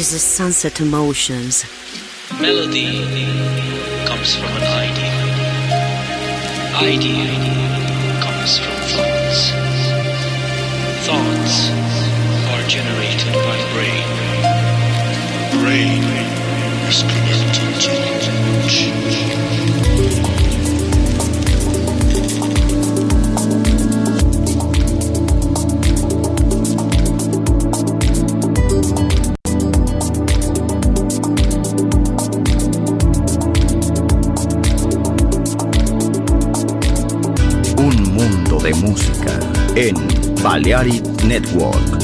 uses sunset emotions. Melody comes from an idea. Idea comes from thoughts. Thoughts are generated by brain. Brain Balearic Network.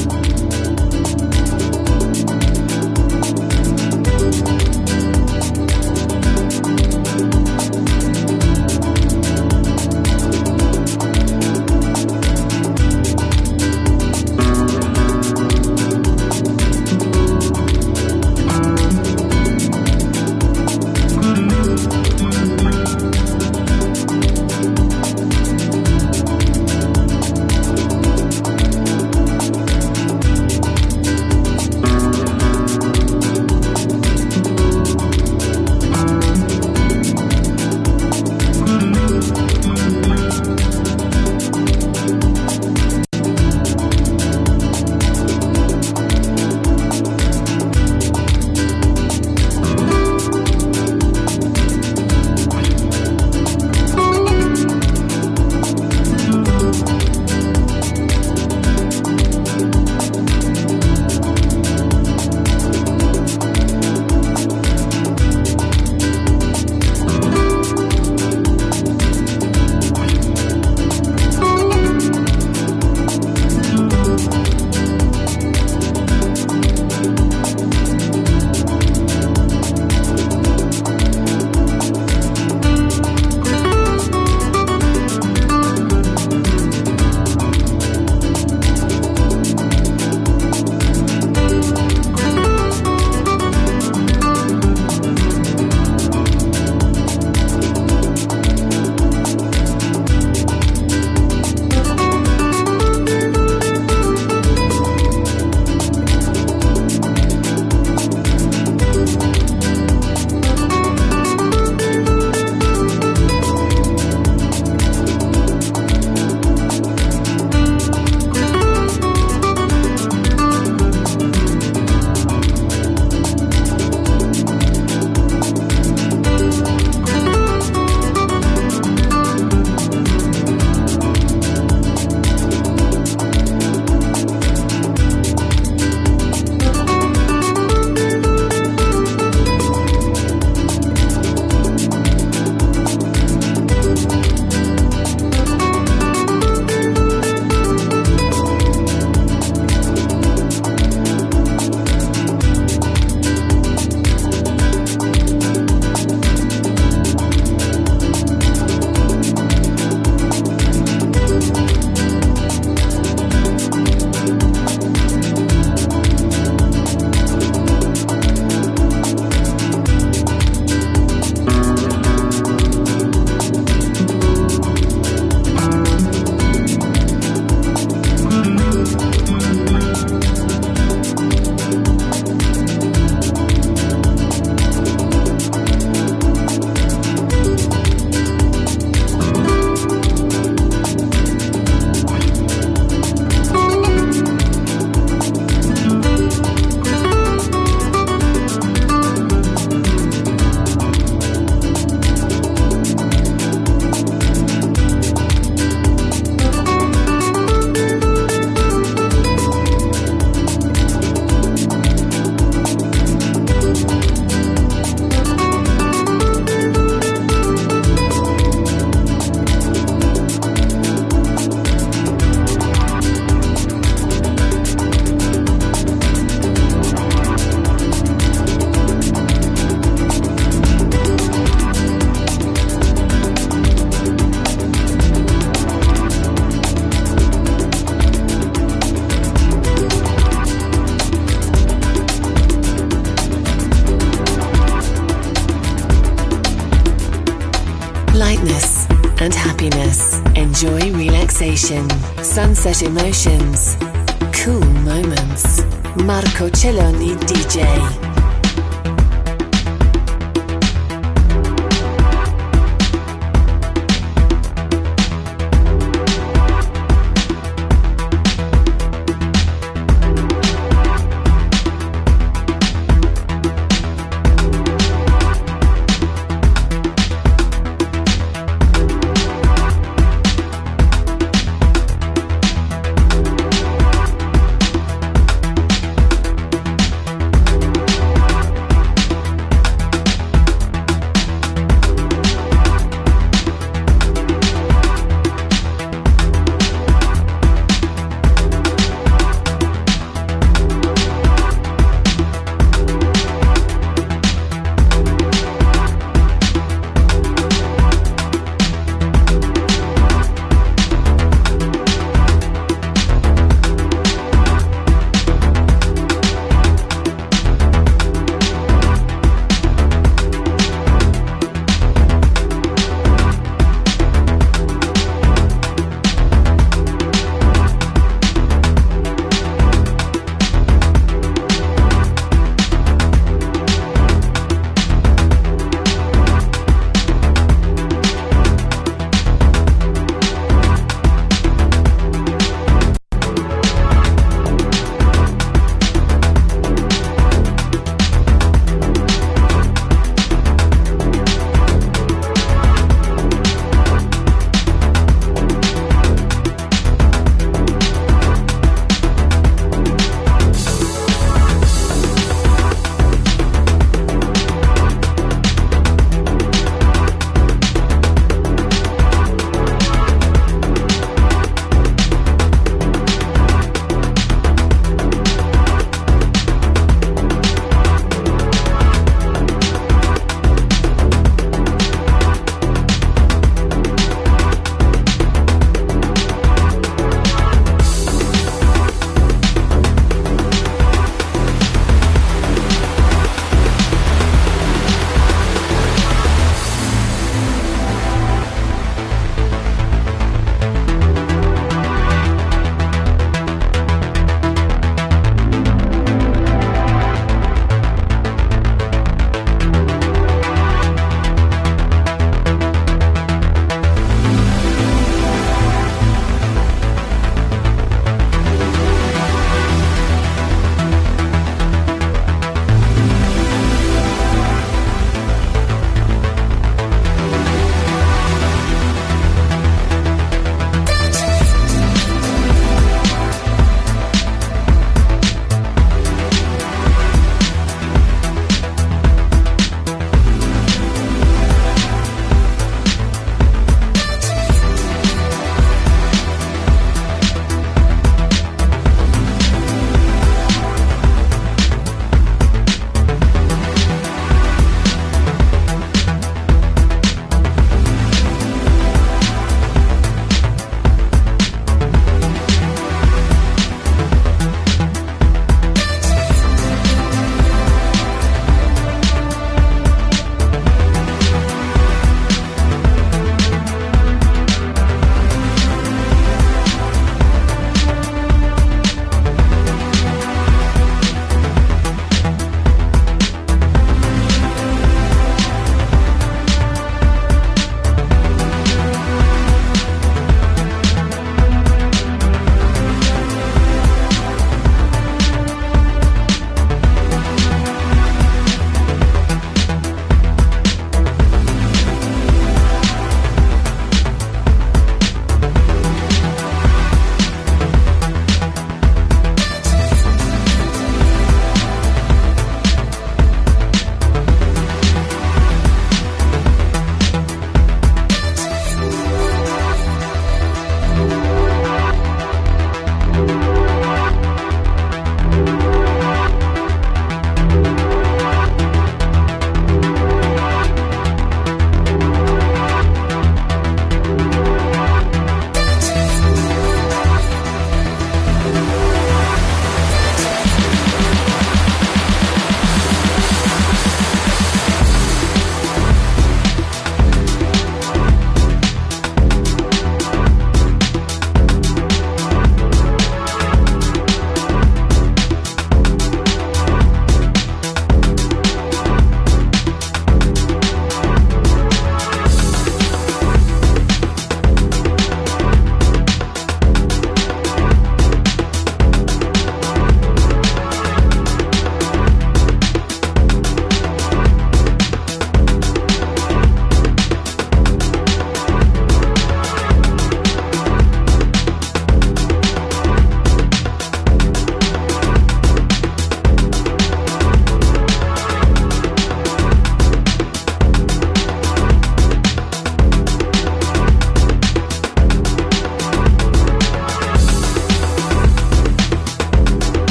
Sunset emotions,